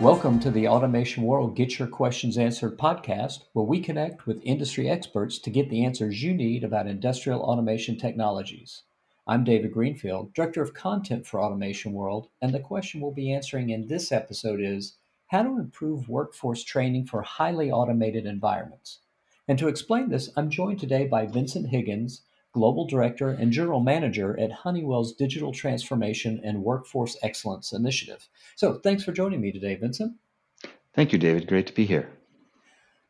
Welcome to the Automation World Get Your Questions Answered podcast, where we connect with industry experts to get the answers you need about industrial automation technologies. I'm David Greenfield, Director of Content for Automation World, and the question we'll be answering in this episode is how to improve workforce training for highly automated environments. And to explain this, I'm joined today by Vincent Higgins, Global Director and General Manager at Honeywell's Digital Transformation and Workforce Excellence Initiative. So thanks for joining me today, Vincent. Thank you, David. Great to be here.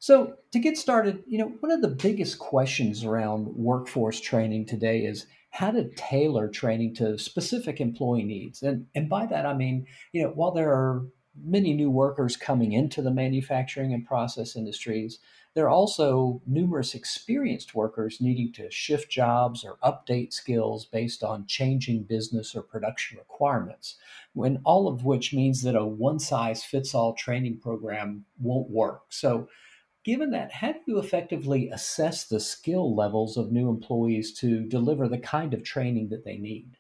So, to get started, you know, one of the biggest questions around workforce training today is how to tailor training to specific employee needs. And and by that I mean, you know, while there are many new workers coming into the manufacturing and process industries, there are also numerous experienced workers needing to shift jobs or update skills based on changing business or production requirements, when all of which means that a one size fits all training program won't work. So, given that, how do you effectively assess the skill levels of new employees to deliver the kind of training that they need?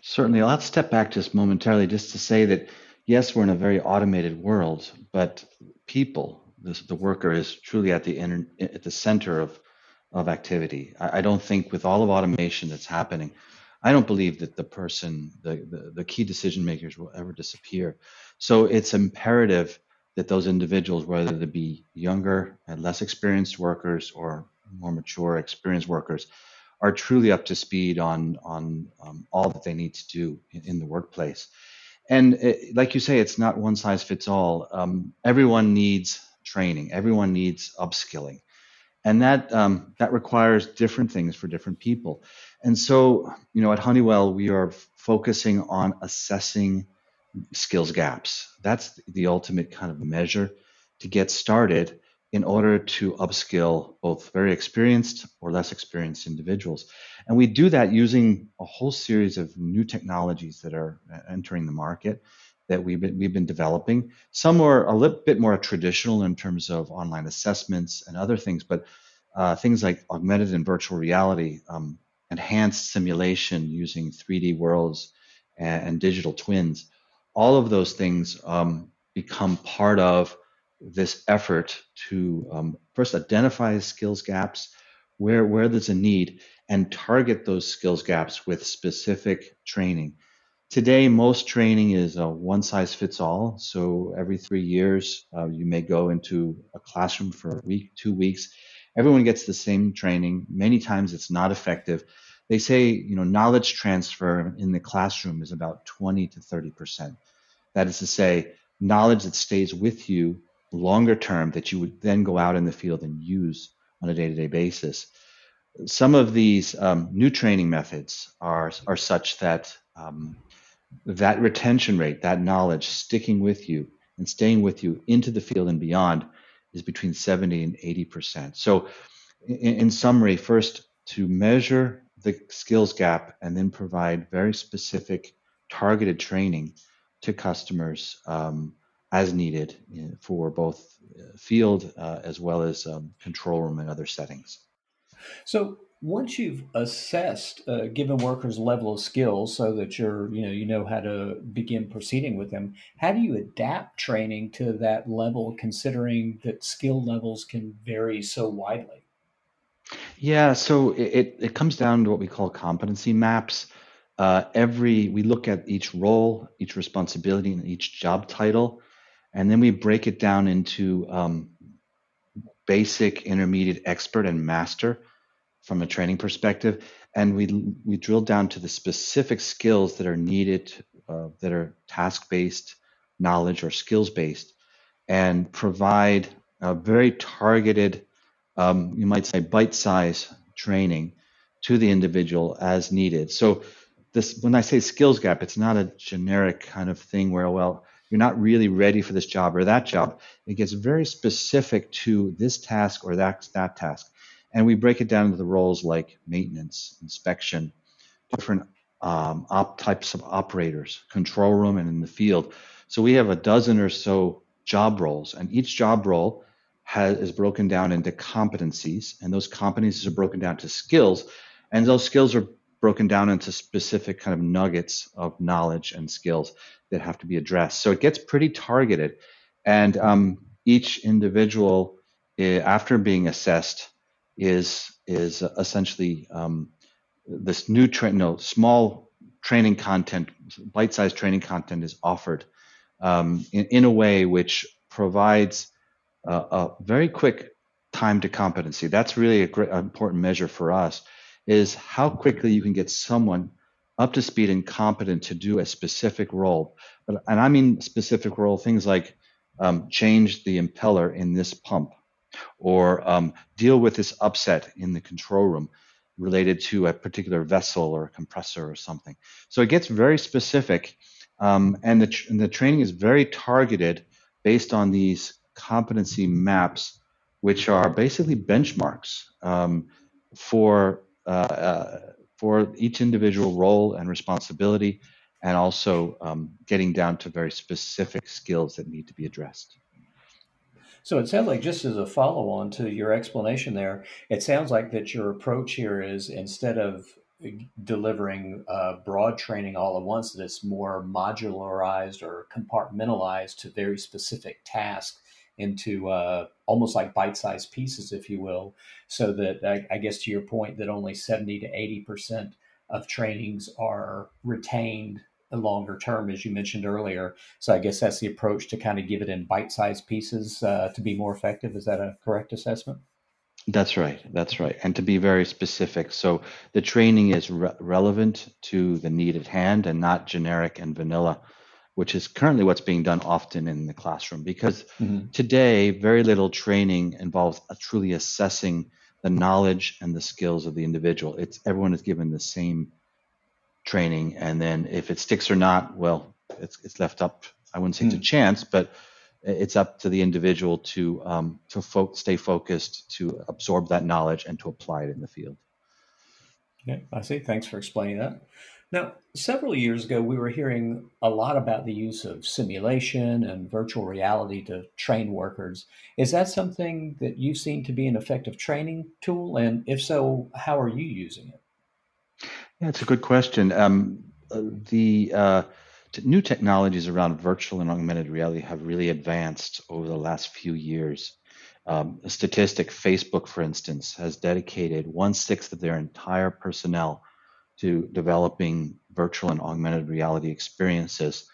Certainly. I'll step back just momentarily just to say that yes, we're in a very automated world, but people, the, the worker is truly at the inter, at the center of of activity. I, I, don't think with all of automation that's happening, I don't believe that the person, the, the, the key decision makers will ever disappear. So it's imperative that those individuals, whether they be younger and less experienced workers or more mature, experienced workers, are truly up to speed on on um, all that they need to do in, in the workplace. And it, like you say, it's not one size fits all. Um, everyone needs training. Everyone needs upskilling, and that um, that requires different things for different people. And so, you know, at Honeywell, we are focusing on assessing skills gaps. That's the ultimate kind of measure to get started in order to upskill both very experienced or less experienced individuals. And we do that using a whole series of new technologies that are entering the market that we've been, we've been developing. Some are a little bit more traditional in terms of online assessments and other things, but uh, things like augmented and virtual reality, um, enhanced simulation using 3D worlds and, and, digital twins, all of those things um, become part of this effort to um, first identify skills gaps where, where there's a need and target those skills gaps with specific training Today, most training is a one size fits all. So every three years, uh, you may go into a classroom for a week, two weeks. Everyone gets the same training. Many times it's not effective. They say, you know, knowledge transfer in the classroom is about 20 to 30%. That is to say, knowledge that stays with you longer term that you would then go out in the field and use on a day to day basis. Some of these um, new training methods are, are such that um, that retention rate, that knowledge sticking with you and staying with you into the field and beyond is between 70 and 80%. So, in, in summary, first to measure the skills gap and then provide very specific targeted training to customers um, as needed for both uh, field uh, as well as um, control room and other settings. So, once you've assessed a given worker's level of skills so that you're you know you know how to begin proceeding with them how do you adapt training to that level considering that skill levels can vary so widely? Yeah so it, it comes down to what we call competency maps. Uh, every we look at each role each responsibility and each job title and then we break it down into um, basic intermediate expert and master from a training perspective, and we we drill down to the specific skills that are needed, uh, that are task based knowledge or skills based, and provide a very targeted, um, you might say, bite size training to the individual as needed. So this when I say skills gap, it's not a generic kind of thing where well you're not really ready for this job or that job. It gets very specific to this task or that that task. And we break it down into the roles like maintenance, inspection, different um, op types of operators, control room, and in the field. So we have a dozen or so job roles, and each job role has, is broken down into competencies, and those competencies are broken down to skills, and those skills are broken down into specific kind of nuggets of knowledge and skills that have to be addressed. So it gets pretty targeted, and um, each individual, eh, after being assessed, is is essentially um, this new tra- no, small training content, bite-sized training content is offered um, in, in a way which provides a, a very quick time to competency. That's really a great, important measure for us is how quickly you can get someone up to speed and competent to do a specific role. And I mean specific role, things like um, change the impeller in this pump or um, deal with this upset in the control room related to a particular vessel or a compressor or something. So it gets very specific, um, and, the, and the training is very targeted based on these competency maps, which are basically benchmarks um, for uh, uh, for each individual role and responsibility, and also um, getting down to very specific skills that need to be addressed. So it sounds like just as a follow on to your explanation there, it sounds like that your approach here is instead of delivering uh, broad training all at once, that it's more modularized or compartmentalized to very specific tasks into uh, almost like bite-sized pieces, if you will, so that I, I guess to your point that only 70 to 80 percent of trainings are retained longer term, as you mentioned earlier. So I guess that's the approach to kind of give it in bite-sized pieces uh, to be more effective. Is that a correct assessment? That's right. That's right. And to be very specific. So the training is re- relevant to the need at hand and not generic and vanilla, which is currently what's being done often in the classroom. Because mm-hmm. today, very little training involves truly assessing the knowledge and the skills of the individual. It's everyone is given the same training, and then if it sticks or not, well, it's it's left up. I wouldn't say mm. to chance, but it's up to the individual to um, to fo- stay focused, to absorb that knowledge, and to apply it in the field. Okay, I see. Thanks for explaining that. Now, several years ago, we were hearing a lot about the use of simulation and virtual reality to train workers. Is that something that you've seen to be an effective training tool? And if so, how are you using it? Yeah, it's a good question. Um, uh, the uh, t- new technologies around virtual and augmented reality have really advanced over the last few years. Um, a statistic, Facebook, for instance, has dedicated one sixth of their entire personnel to developing virtual and augmented reality experiences.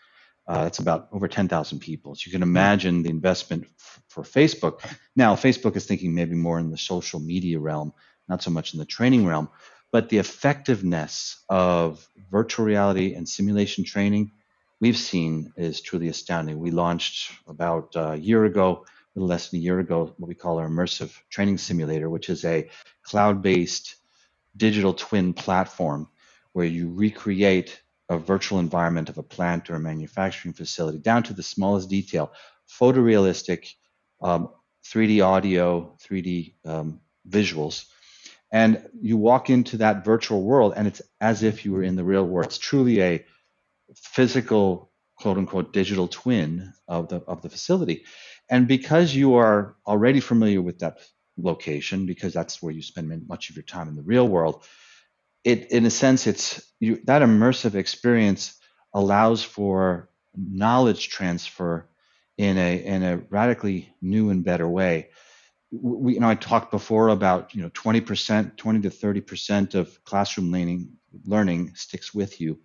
Uh, that's about over 10,000 people. So you can imagine the investment f- for Facebook. Now, Facebook is thinking maybe more in the social media realm, not so much in the training realm but the effectiveness of virtual reality and simulation training we've seen is truly astounding. We launched about a year ago, a little less than a year ago, what we call our immersive training simulator, which is a cloud-based digital twin platform where you recreate a virtual environment of a plant or a manufacturing facility down to the smallest detail, photorealistic, um, 3D audio, 3D um, visuals and you walk into that virtual world and it's as if you were in the real world. It's truly a physical quote unquote digital twin of the of the facility. And because you are already familiar with that location because that's where you spend much of your time in the real world it in a sense it's you that immersive experience allows for knowledge transfer in a in a radically new and better way we, you know, I talked before about, you know, 20%, 20 to 30% of classroom learning, learning sticks with you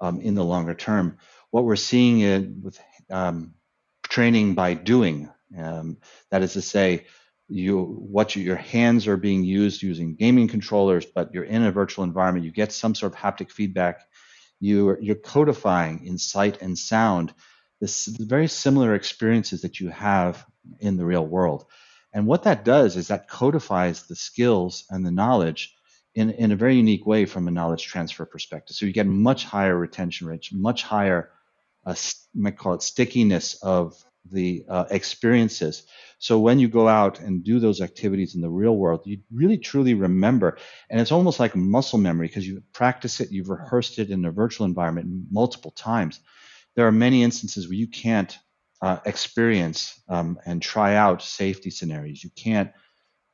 um, in the longer term. What we're seeing in, with um, training by doing, um, that is to say, you what you, your hands are being used using gaming controllers, but you're in a virtual environment. You get some sort of haptic feedback. You you're codifying in sight and sound. This very similar experiences that you have in the real world. And what that does is that codifies the skills and the knowledge in, in a very unique way from a knowledge transfer perspective. So you get much higher retention rates, much higher, uh, might call it stickiness of the uh, experiences. So when you go out and do those activities in the real world, you really truly remember. And it's almost like muscle memory because you practice it, you've rehearsed it in a virtual environment multiple times. There are many instances where you can't uh, experience um, and try out safety scenarios. You can't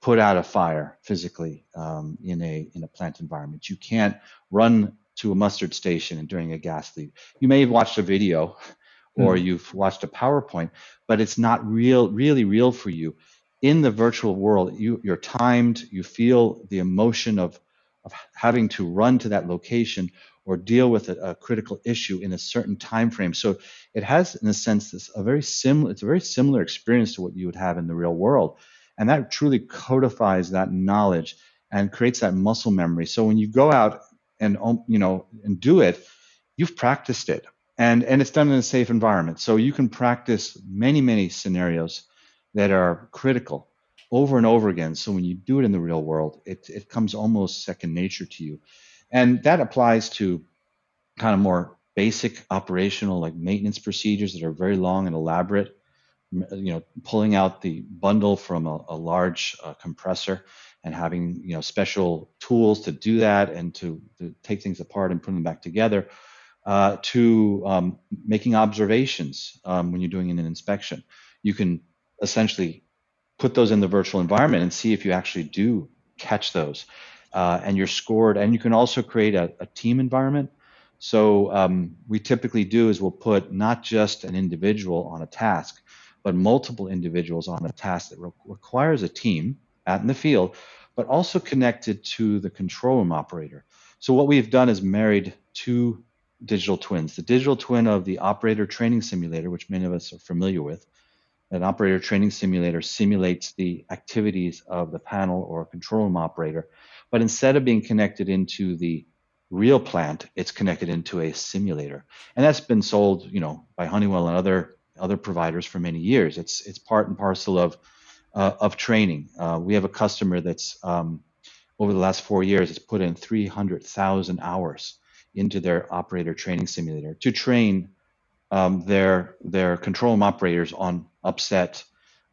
put out a fire physically um, in a in a plant environment. You can't run to a muster station during a gas leak. You may have watched a video or mm. you've watched a PowerPoint, but it's not real, really real for you. In the virtual world, you, you're timed, you feel the emotion of, of having to run to that location or deal with a, a, critical issue in a certain time frame. So it has, in a sense, this a very similar. It's a very similar experience to what you would have in the real world, and that truly codifies that knowledge and creates that muscle memory. So when you go out and um, you know and do it, you've practiced it, and and it's done in a safe environment. So you can practice many many scenarios that are critical over and over again. So when you do it in the real world, it it comes almost second nature to you. And that applies to kind of more basic operational like maintenance procedures that are very long and elaborate. You know, pulling out the bundle from a, a large uh, compressor and having you know special tools to do that and to, to take things apart and put them back together. Uh, to um, making observations um, when you're doing an inspection. You can essentially put those in the virtual environment and see if you actually do catch those uh, and you're scored. And you can also create a, a team environment. So um, we typically do is we'll put not just an individual on a task, but multiple individuals on a task that re- requires a team out in the field, but also connected to the control room operator. So what we've done is married two digital twins: the digital twin of the operator training simulator, which many of us are familiar with. An operator training simulator simulates the activities of the panel or control room operator but instead of being connected into the real plant, it's connected into a simulator. And that's been sold, you know, by Honeywell and other other providers for many years. It's it's part and parcel of uh, of training. Uh, we have a customer that's um, over the last four years has put in 300,000 hours into their operator training simulator to train um, their their control room operators on upset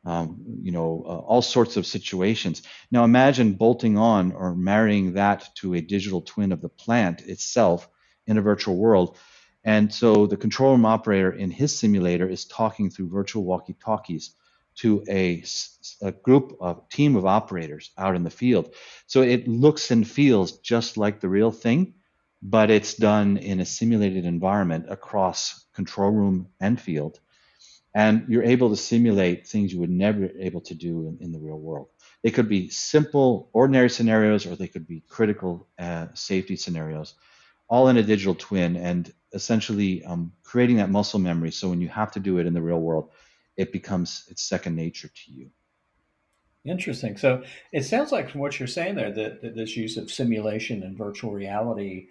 um, you know, uh, all sorts of situations. Now imagine bolting on or marrying that to a digital twin of the plant itself in a virtual world. And so the control room operator in his simulator is talking through virtual walkie-talkies to a, a group of team of operators out in the field. So it looks and feels just like the real thing, but it's done in a simulated environment across control room and field and you're able to simulate things you would never be able to do in, in the real world. They could be simple, ordinary scenarios, or they could be critical uh, safety scenarios, all in a digital twin, and essentially um, creating that muscle memory. So when you have to do it in the real world, it becomes it's second nature to you. Interesting. So it sounds like from what you're saying there that, that this use of simulation and virtual reality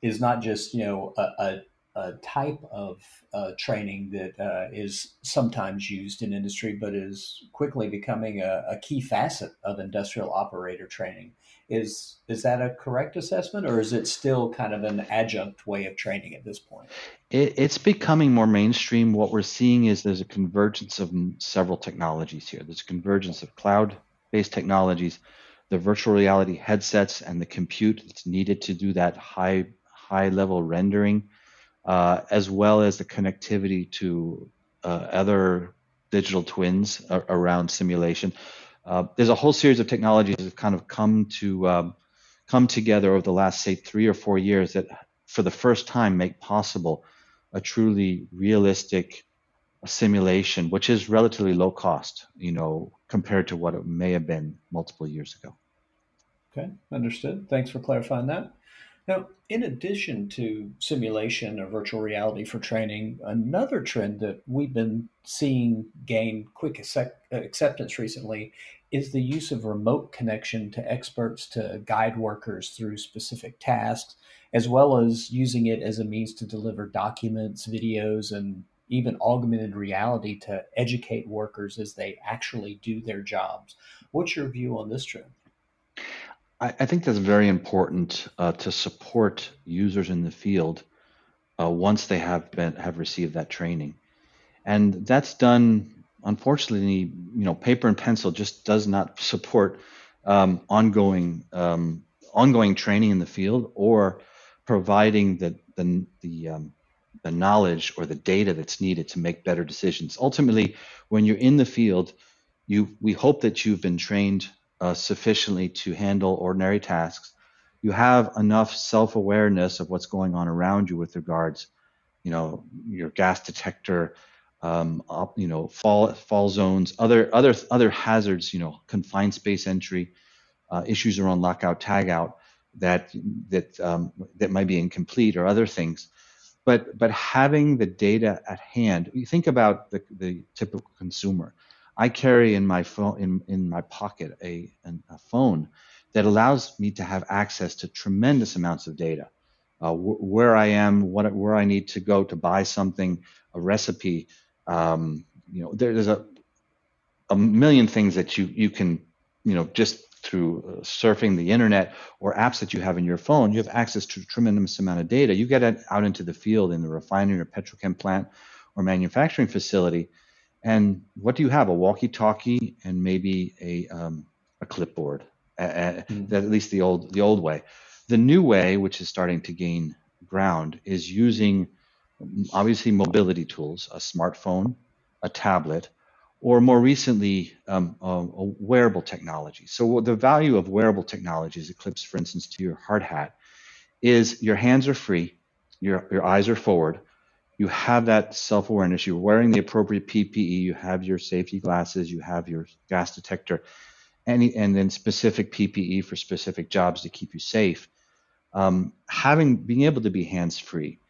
is not just you know a, a a type of uh, training that uh, is sometimes used in industry, but is quickly becoming a, a, key facet of industrial operator training. Is is that a correct assessment, or is it still kind of an adjunct way of training at this point? It, it's becoming more mainstream. What we're seeing is there's a convergence of several technologies here. There's a convergence of cloud-based technologies, the virtual reality headsets, and the compute that's needed to do that high high level rendering uh, as well as the connectivity to uh, other digital twins around simulation. Uh, there's a whole series of technologies that have kind of come to um, come together over the last say three or four years that for the first time make possible a truly realistic simulation which is relatively low cost you know compared to what it may have been multiple years ago. Okay understood. Thanks for clarifying that now, in addition to simulation or virtual reality for training, another trend that we've been seeing gain quick acceptance recently is the use of remote connection to experts to guide workers through specific tasks, as well as using it as a means to deliver documents, videos, and even augmented reality to educate workers as they actually do their jobs. What's your view on this trend? I, I think that's very important uh, to support users in the field uh, once they have been have received that training, and that's done. Unfortunately, you know, paper and pencil just does not support um, ongoing um, ongoing training in the field or providing the the the, um, the knowledge or the data that's needed to make better decisions. Ultimately, when you're in the field, you we hope that you've been trained uh, sufficiently to handle ordinary tasks, you have enough self-awareness of what's going on around you with regards, you know, your gas detector, um, up, you know, fall fall zones, other other other hazards, you know, confined space entry, uh, issues around lockout tagout that that um, that might be incomplete or other things. But but having the data at hand, you think about the, the typical consumer. I carry in my phone in, in my pocket a, a phone that allows me to have access to tremendous amounts of data. Uh, wh- where I am, what where I need to go to buy something, a recipe. Um, you know, there, there's a a million things that you you can you know just through uh, surfing the internet or apps that you have in your phone, you have access to a tremendous amount of data. You get out into the field in the refinery or petrochem plant or manufacturing facility, and what do you have? A walkie-talkie and maybe a um, a clipboard. mm-hmm. At least the old the old way. The new way, which is starting to gain ground, is using obviously mobility tools, a smartphone, a tablet, or more recently, um, uh, wearable technology. So the value of wearable technologies, Eclipse, for instance, to your hard hat, is your hands are free, your, your eyes are forward, you have that self-awareness, you're wearing the appropriate PPE, you have your safety glasses, you have your gas detector, any, and then specific PPE for specific jobs to keep you safe. Um, having being able to be hands-free,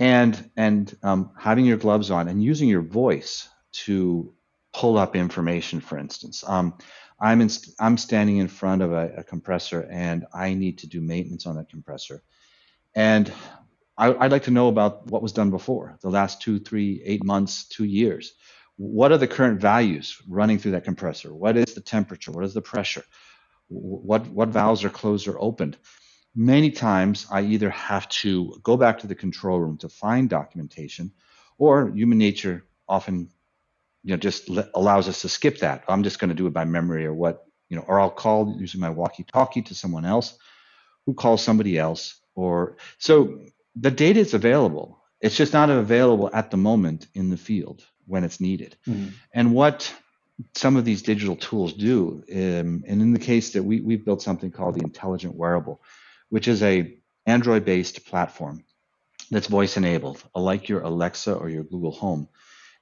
and and um, having your gloves on and using your voice to pull up information, for instance. Um, I'm, in, I'm standing in front of a, a, compressor and I need to do maintenance on that compressor. And I, would like to know about what was done before, the last two, three, eight months, two years. What are the current values running through that compressor? What is the temperature? What is the pressure? What, what valves are closed or opened? Many times I either have to go back to the control room to find documentation, or human nature often you know just allows us to skip that. I'm just going to do it by memory or what you know, or I'll call using my walkie-talkie to someone else, who calls somebody else, or so the data is available. It's just not available at the moment in the field when it's needed. Mm-hmm. And what some of these digital tools do, um, and in the case that we we've built something called the Intelligent Wearable, which is a Android-based platform that's voice enabled, like your Alexa or your Google Home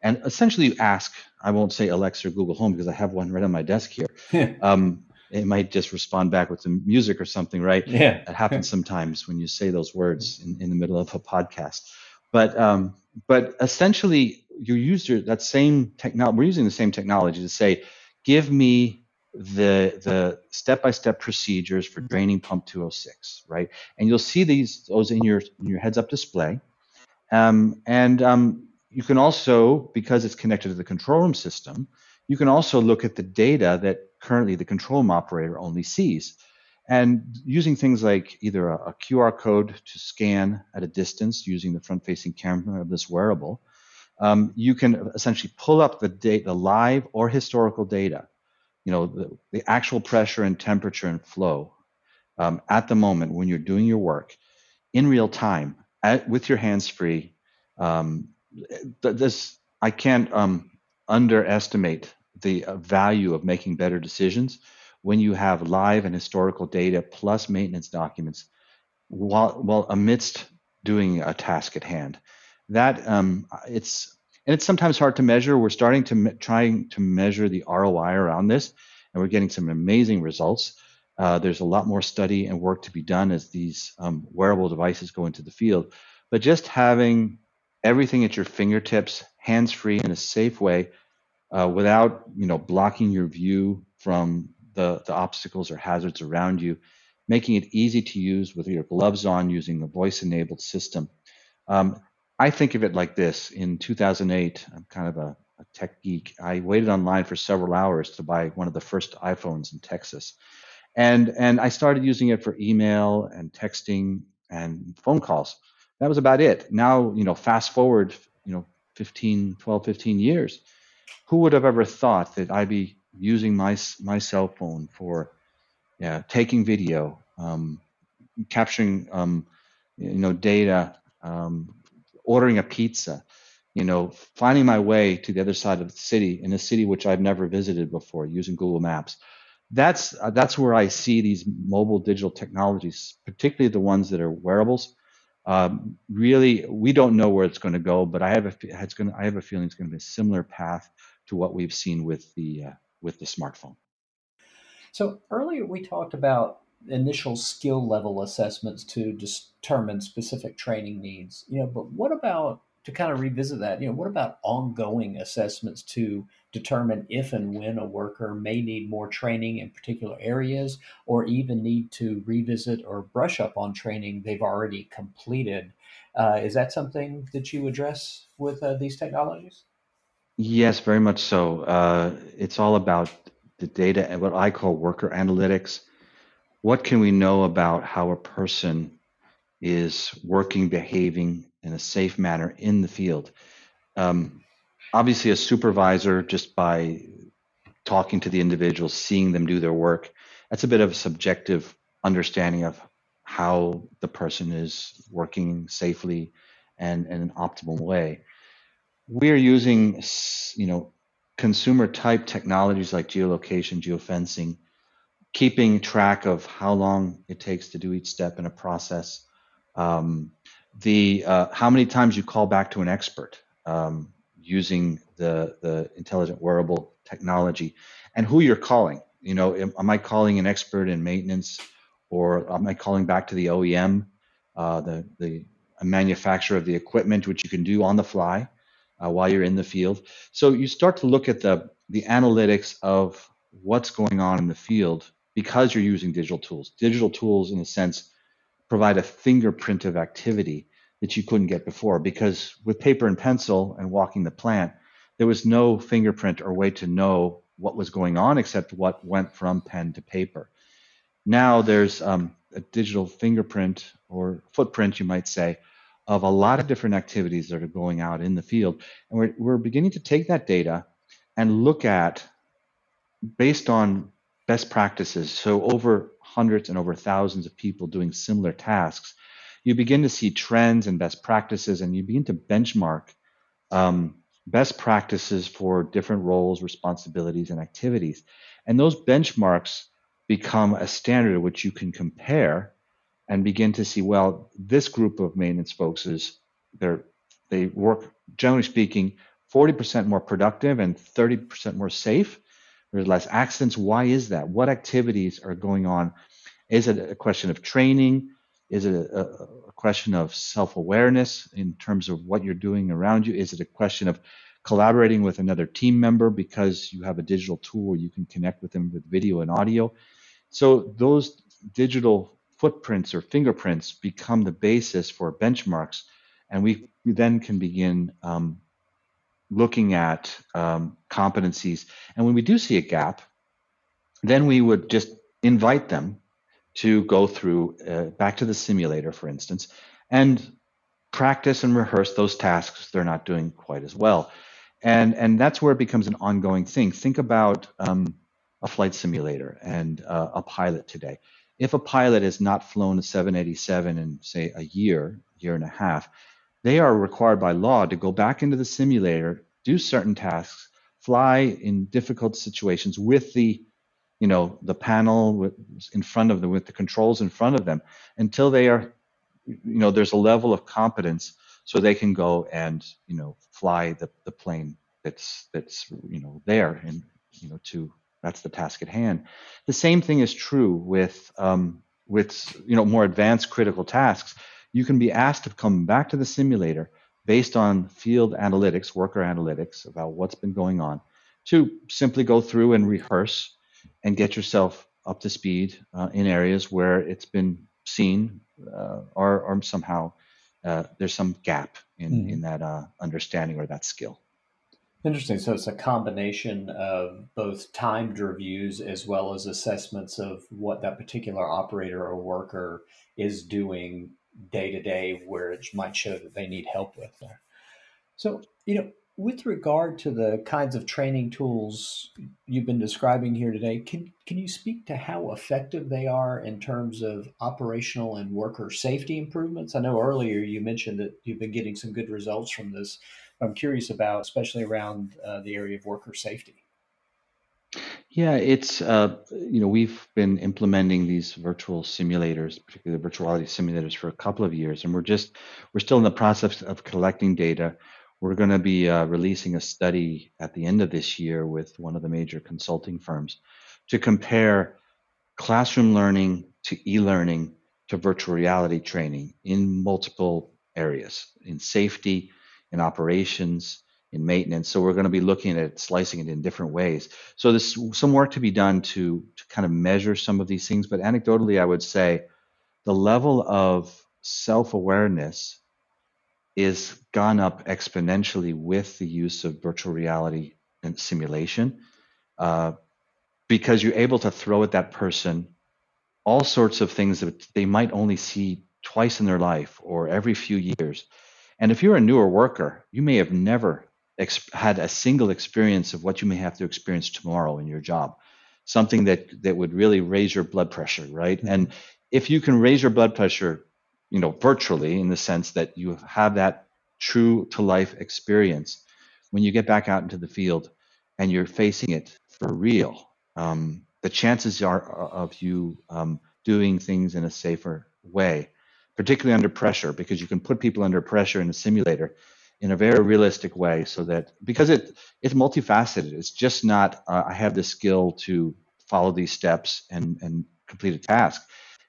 and essentially you ask i won't say alexa or google home because i have one right on my desk here um, it might just respond back with some music or something right? Yeah. It happens sometimes when you say those words in, in the middle of a podcast. But um, but essentially you use your that same technology we're using the same technology to say give me the the step-by-step procedures for draining pump 206 right? And you'll see these those in your in your heads up display. Um, and um, you can also, because it's connected to the control room system, you can also look at the data that currently the control room operator only sees. And using things like either a, a QR code to scan at a distance using the front facing camera of this wearable, um, you can essentially pull up the data, the live or historical data, you know, the, the actual pressure and temperature and flow um, at the moment when you're doing your work in real time at, with your hands free um, this I can't um, underestimate the uh, value of making better decisions when you have live and historical data plus maintenance documents while while amidst doing a task at hand. That um, it's and it's sometimes hard to measure. We're starting to me- trying to measure the ROI around this, and we're getting some amazing results. Uh, there's a lot more study and work to be done as these um, wearable devices go into the field. But just having everything at your fingertips, hands free in a safe way, uh, without you know blocking your view from the, the obstacles or hazards around you, making it easy to use with your gloves on using the voice enabled system. Um, I think of it like this in 2008, I'm kind of a, a tech geek. I waited online for several hours to buy one of the first iPhones in Texas. And, and I started using it for email and texting and phone calls that was about it. Now, you know, fast forward, you know, 15, 12, 15 years, who would have ever thought that I'd be using my my cell phone for yeah, taking video, um, capturing um, you know data, um, ordering a pizza, you know, finding my way to the other side of the city in a city which I've never visited before using Google Maps. that's uh, that's where I see these mobile digital technologies, particularly the ones that are wearables. Um, really, we don't know where it's going to go, but I have a it's going I have a feeling it's going to be a similar path to what we've seen with the uh, with the smartphone. So earlier we talked about initial skill level assessments to determine specific training needs. You know, but what about to kind of revisit that? You know, what about ongoing assessments to determine if and when a worker may need more training in particular areas, or even need to revisit or brush up on training they've already completed? Uh, is that something that you address with uh, these technologies? Yes, very much so. Uh, it's all about the data and what I call worker analytics what can we know about how a person is working, behaving in a safe manner in the field? Um, obviously, a supervisor, just by talking to the individual, seeing them do their work, that's a bit of a subjective understanding of how the person is working safely and in an optimal way. We are using, you know, consumer type technologies like geolocation, geofencing keeping track of how long it takes to do each step in a process, um, the uh, how many times you call back to an expert um, using the the intelligent wearable technology, and who you're calling. You know, am, am, I calling an expert in maintenance, or am I calling back to the OEM, uh, the the manufacturer of the equipment, which you can do on the fly uh, while you're in the field. So you start to look at the the analytics of what's going on in the field because you're using digital tools. Digital tools, in a sense, provide a fingerprint of activity that you couldn't get before because with paper and pencil and walking the plant, there was no fingerprint or way to know what was going on except what went from pen to paper. Now there's um, a digital fingerprint or footprint, you might say, of a lot of different activities that are going out in the field. And we're, we're beginning to take that data and look at, based on best practices, so over hundreds and over thousands of people doing similar tasks, you begin to see trends and best practices, and you begin to benchmark um, best practices for different roles, responsibilities, and activities. And those benchmarks become a standard which you can compare and begin to see, well, this group of maintenance folks is they work generally speaking 40% more productive and 30% more safe there's less accidents. Why is that? What activities are going on? Is it a question of training? Is it a, a question of self awareness in terms of what you're doing around you? Is it a question of collaborating with another team member because you have a digital tool where you can connect with them with video and audio? So those digital footprints or fingerprints become the basis for benchmarks, and we, then can begin um, looking at um, competencies. And when we do see a gap, then we would just invite them to go through uh, back to the simulator, for instance, and practice and rehearse those tasks they're not doing quite as well. And, and that's where it becomes an ongoing thing. Think about um, a flight simulator and uh, a pilot today. If a pilot has not flown a 787 in, say, a year, year and a half, they are required by law to go back into the simulator, do certain tasks, fly in difficult situations with the you know the panel in front of them with the controls in front of them until they are you know there's a level of competence so they can go and you know fly the, the plane that's that's you know there and you know to that's the task at hand. The same thing is true with um, with you know more advanced critical tasks you can be asked to come back to the simulator based on field analytics, worker analytics about what's been going on, to simply go through and rehearse and get yourself up to speed uh, in areas where it's been seen uh, or, or, somehow uh, there's some gap in, mm. in that uh, understanding or that skill. Interesting. So it's a combination of both timed reviews as well as assessments of what that particular operator or worker is doing day to day where it might show that they need help with there. So, you know, with regard to the kinds of training tools you've been describing here today, can can you speak to how effective they are in terms of operational and worker safety improvements? I know earlier you mentioned that you've been getting some good results from this. I'm curious about, especially around uh, the area of worker safety. Yeah, it's uh, you know we've been implementing these virtual simulators, particularly virtual reality simulators, for a couple of years, and we're just we're still in the process of collecting data. We're going to be uh, releasing a study at the end of this year with one of the major consulting firms to compare classroom learning to e-learning to virtual reality training in multiple areas, in safety, in operations, in maintenance. So we're going to be looking at slicing it in different ways. So there's some work to be done to, to kind of measure some of these things. But anecdotally, I would say the level of self-awareness is gone up exponentially with the use of virtual reality and simulation uh, because you're able to throw at that person all sorts of things that they might only see twice in their life or every few years. And if you're a newer worker, you may have never had a single experience of what you may have to experience tomorrow in your job, something that that would really raise your blood pressure, right? Mm-hmm. And if you can raise your blood pressure, you know, virtually in the sense that you have that true to life experience, when you get back out into the field and you're facing it for real, um, the chances are of you um, doing things in a safer way, particularly under pressure, because you can put people under pressure in a simulator in a very realistic way so that because it it's multifaceted. It's just not uh, i have the skill to follow these steps and and complete a task.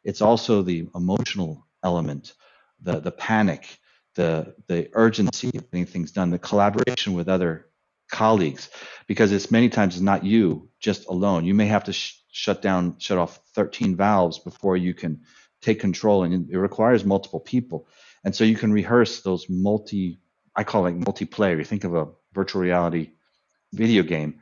It's also the emotional element the the panic the the urgency of getting things done the collaboration with other colleagues. Because it's many times not you just alone. You may have to sh- shut down shut off 13 valves before you can take control and it requires multiple people. And so you can rehearse those multi I call it multiplayer. You think of a virtual reality video game.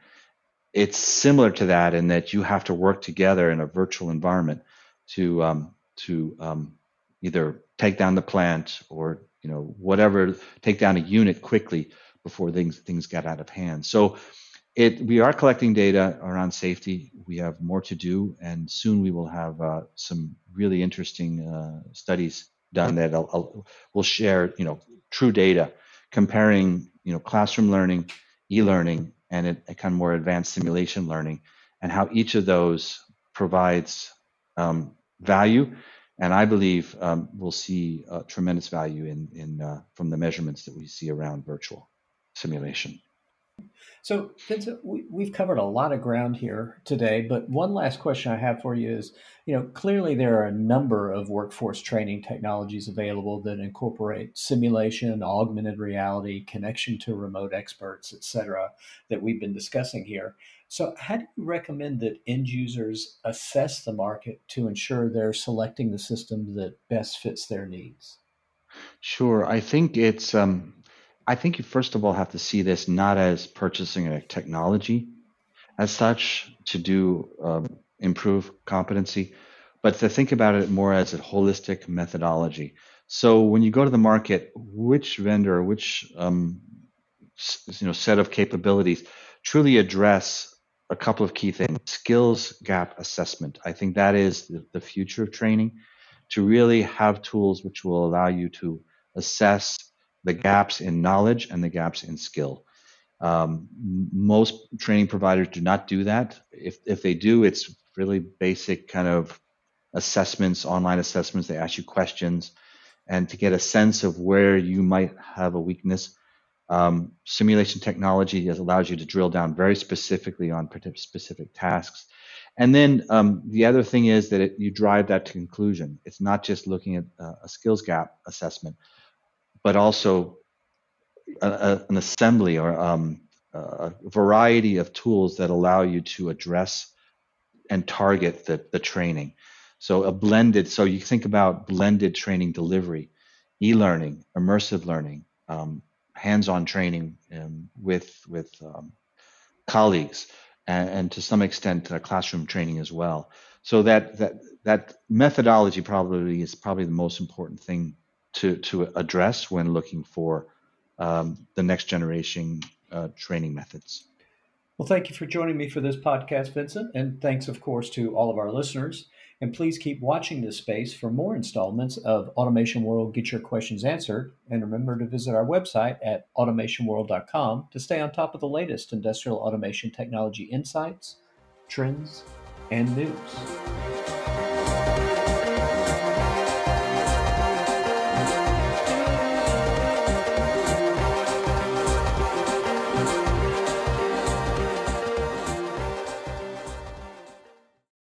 It's similar to that in that you have to work together in a virtual environment to um, to um, either take down the plant or you know whatever, take down a unit quickly before things things get out of hand. So it we are collecting data around safety. We have more to do, and soon we will have uh, some really interesting uh, studies done that I'll, I'll, will share you know true data comparing you know classroom learning, e-learning, and a, a kind of more advanced simulation learning, and how each of those provides um, value. And I believe um, we'll see uh, tremendous value in in uh, from the measurements that we see around virtual simulation. So, we, have covered a lot of ground here today, but one last question I have for you is you know, clearly there are a number of workforce training technologies available that incorporate simulation, augmented reality, connection to remote experts, et cetera, that we've been discussing here. So, how do you recommend that end users assess the market to ensure they're selecting the system that best fits their needs? Sure. I think it's um, I think you first of all have to see this not as purchasing a technology as such to do um, improve competency, but to think about it more as a holistic methodology. So when you go to the market, which vendor, which um, you know set of capabilities truly address a couple of key things: skills gap assessment. I think that is the, the future of training. To really have tools which will allow you to assess the gaps in knowledge and the gaps in skill. Um, most training providers do not do that. If, if they do, it's really basic kind of assessments, online assessments. They ask you questions and to get a sense of where you might have a weakness. Um, simulation technology allows you to drill down very specifically on specific tasks. And then um, the other thing is that it, you drive that to conclusion. It's not just looking at uh, a skills gap assessment, but also a, a, an assembly or um, a variety of tools that allow you to address and target the, the training. So a blended, so you think about blended training delivery, e-learning, immersive learning, um, hands-on training um, with with um, colleagues, and, and, to some extent uh, classroom training as well. So that that that methodology probably is probably the most important thing to to address when looking for um, the next generation uh, training methods. Well, thank you for joining me for this podcast, Vincent, and thanks, of course, to all of our listeners. And please keep watching this space for more installments of Automation World Get Your Questions Answered. And remember to visit our website at automationworld.com to stay on top of the latest industrial automation technology insights, trends, and news.